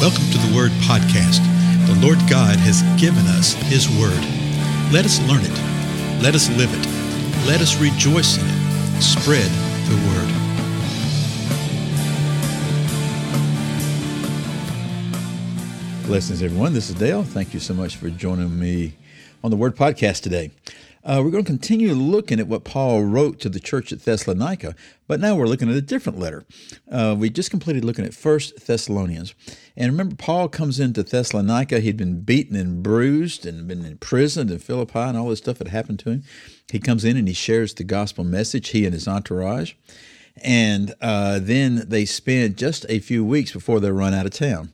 Welcome to the Word Podcast. The Lord God has given us His Word. Let us learn it. Let us live it. Let us rejoice in it. Spread the Word. Blessings, everyone. This is Dale. Thank you so much for joining me on the Word Podcast today. Uh, we're going to continue looking at what Paul wrote to the church at Thessalonica, but now we're looking at a different letter. Uh, we just completed looking at First Thessalonians. And remember, Paul comes into Thessalonica. He'd been beaten and bruised and been imprisoned in Philippi, and all this stuff had happened to him. He comes in and he shares the gospel message, he and his entourage. And uh, then they spend just a few weeks before they run out of town.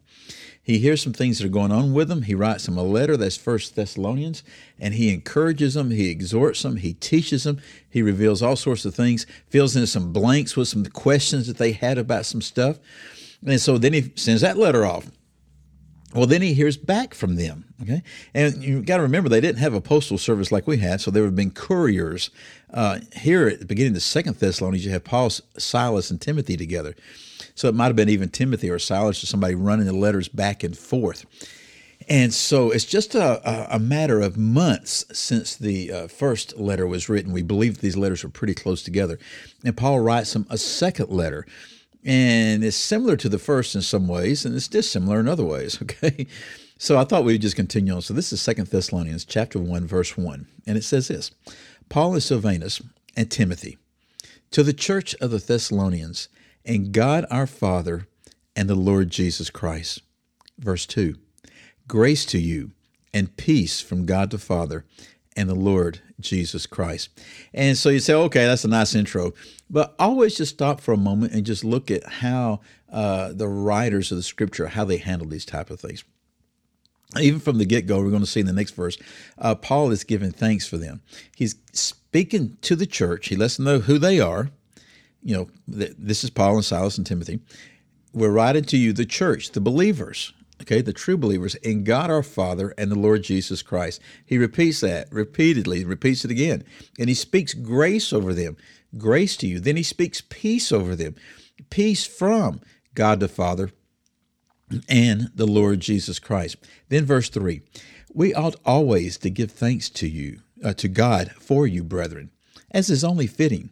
He hears some things that are going on with them. He writes them a letter, that's First Thessalonians, and he encourages them, he exhorts them, he teaches them, he reveals all sorts of things, fills in some blanks with some questions that they had about some stuff. And so then he sends that letter off. Well, then he hears back from them. Okay, and you got to remember they didn't have a postal service like we had, so there would have been couriers. Uh, here at the beginning of the Second Thessalonians, you have Paul, Silas, and Timothy together. So it might have been even Timothy or Silas or somebody running the letters back and forth. And so it's just a, a matter of months since the uh, first letter was written. We believe these letters were pretty close together. And Paul writes them a second letter. And it's similar to the first in some ways, and it's dissimilar in other ways, okay? So I thought we would just continue on. So this is Second Thessalonians chapter 1, verse 1. And it says this Paul and Silvanus and Timothy, to the church of the Thessalonians, and God our Father and the Lord Jesus Christ. Verse 2 Grace to you and peace from God the Father and the Lord Jesus Christ. And so you say, okay, that's a nice intro, but always just stop for a moment and just look at how uh, the writers of the scripture, how they handle these type of things. Even from the get go, we're going to see in the next verse, uh, Paul is giving thanks for them. He's speaking to the church. He lets them know who they are, you know, this is Paul and Silas and Timothy. We're writing to you, the church, the believers, okay, the true believers in God our Father and the Lord Jesus Christ. He repeats that repeatedly, repeats it again. And he speaks grace over them, grace to you. Then he speaks peace over them, peace from God the Father and the Lord Jesus Christ. Then verse 3 We ought always to give thanks to you, uh, to God for you, brethren, as is only fitting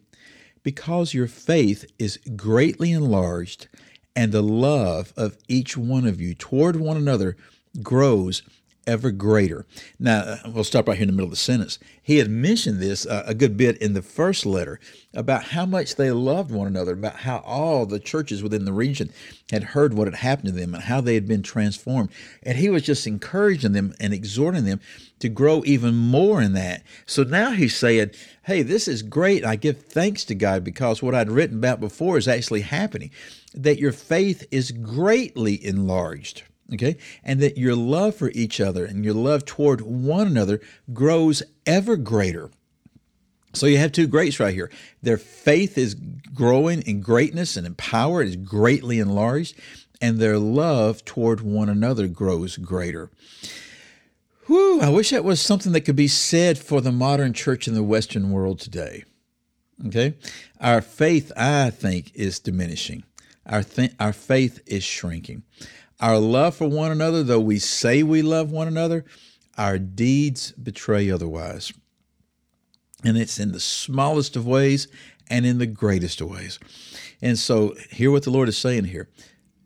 because your faith is greatly enlarged and the love of each one of you toward one another grows ever greater. Now, we'll stop right here in the middle of the sentence. He had mentioned this uh, a good bit in the first letter about how much they loved one another, about how all the churches within the region had heard what had happened to them and how they had been transformed. And he was just encouraging them and exhorting them to grow even more in that. So now he's saying, hey, this is great. I give thanks to God because what I'd written about before is actually happening, that your faith is greatly enlarged okay? And that your love for each other and your love toward one another grows ever greater. So you have two greats right here. Their faith is growing in greatness and in power, it is greatly enlarged, and their love toward one another grows greater. Whew, I wish that was something that could be said for the modern church in the Western world today. Okay? Our faith, I think, is diminishing. Our, th- our faith is shrinking. Our love for one another, though we say we love one another, our deeds betray otherwise. And it's in the smallest of ways and in the greatest of ways. And so, hear what the Lord is saying here.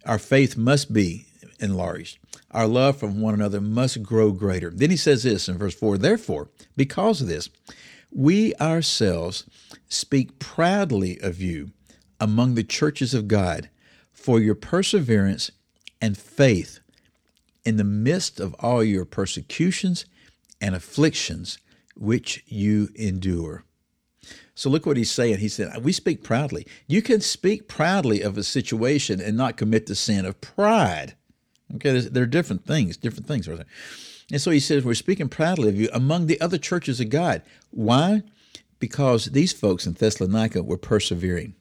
Our faith must be enlarged. Our love for one another must grow greater. Then he says this in verse 4 Therefore, because of this, we ourselves speak proudly of you among the churches of God for your perseverance and faith in the midst of all your persecutions and afflictions which you endure. So look what he's saying. He said, We speak proudly. You can speak proudly of a situation and not commit the sin of pride. Okay, there are different things, different things. And so he says, We're speaking proudly of you among the other churches of God. Why? Because these folks in Thessalonica were persevering.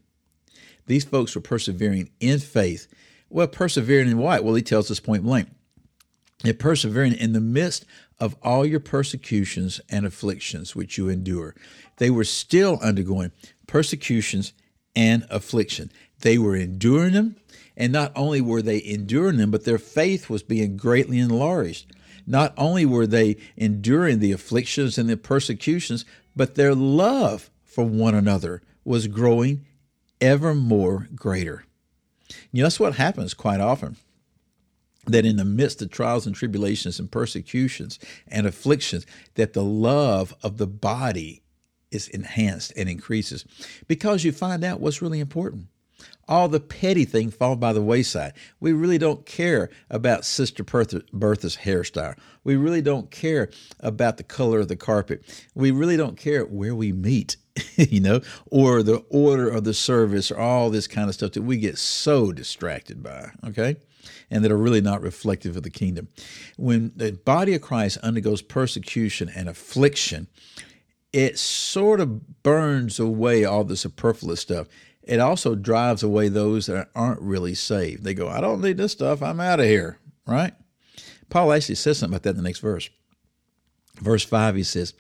These folks were persevering in faith well, persevering in what? Well, he tells us point blank. And persevering in the midst of all your persecutions and afflictions which you endure. They were still undergoing persecutions and affliction. They were enduring them, And not only were they enduring them, but their faith was being greatly enlarged. Not only were they enduring the afflictions and the persecutions, but their love for one another was growing ever more greater. You know, that's what happens quite often. That in the midst of trials and tribulations and persecutions and afflictions, that the love of the body is enhanced and increases because you find out what's really important. All the petty things fall by the wayside. We really don't care about Sister Bertha's hairstyle. We really don't care about the color of the carpet. We really don't care where we meet, you know, or the order of the service, or all this kind of stuff that we get so distracted by, okay? And that are really not reflective of the kingdom. When the body of Christ undergoes persecution and affliction, it sort of burns away all the superfluous stuff. It also drives away those that aren't really saved. They go, I don't need this stuff. I'm out of here, right? Paul actually says something about that in the next verse. Verse 5, he says,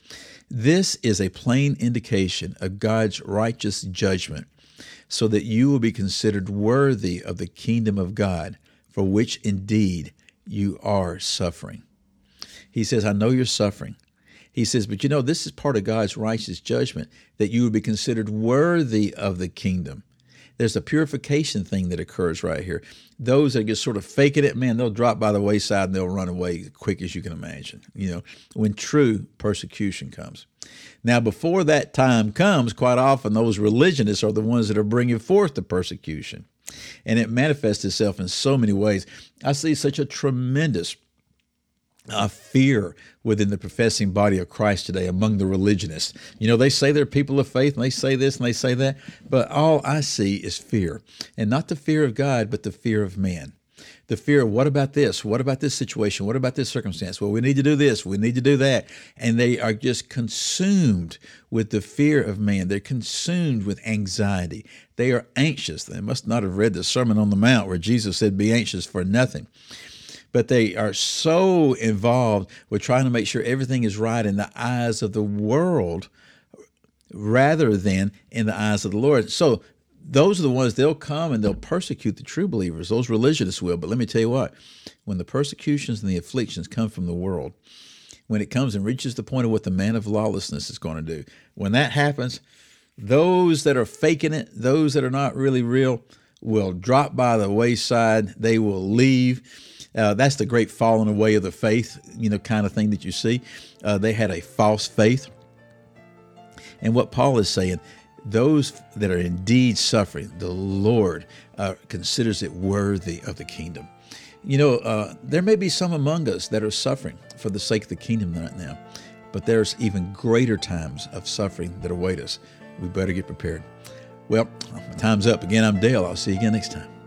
This is a plain indication of God's righteous judgment, so that you will be considered worthy of the kingdom of God, for which indeed you are suffering. He says, I know you're suffering. He says, But you know, this is part of God's righteous judgment that you would be considered worthy of the kingdom. There's a purification thing that occurs right here. Those that just sort of faking it, man, they'll drop by the wayside and they'll run away quick as you can imagine, you know, when true persecution comes. Now, before that time comes, quite often those religionists are the ones that are bringing forth the persecution. And it manifests itself in so many ways. I see such a tremendous a fear within the professing body of Christ today among the religionists. You know, they say they're people of faith and they say this and they say that, but all I see is fear. And not the fear of God, but the fear of man. The fear of what about this? What about this situation? What about this circumstance? Well, we need to do this. We need to do that. And they are just consumed with the fear of man. They're consumed with anxiety. They are anxious. They must not have read the Sermon on the Mount where Jesus said, Be anxious for nothing but they are so involved with trying to make sure everything is right in the eyes of the world rather than in the eyes of the Lord. So those are the ones they'll come and they'll persecute the true believers. Those religionists will. But let me tell you what, when the persecutions and the afflictions come from the world, when it comes and reaches the point of what the man of lawlessness is going to do, when that happens, those that are faking it, those that are not really real, will drop by the wayside. They will leave uh, that's the great falling away of the faith, you know, kind of thing that you see. Uh, they had a false faith. And what Paul is saying, those that are indeed suffering, the Lord uh, considers it worthy of the kingdom. You know, uh, there may be some among us that are suffering for the sake of the kingdom right now, but there's even greater times of suffering that await us. We better get prepared. Well, time's up. Again, I'm Dale. I'll see you again next time.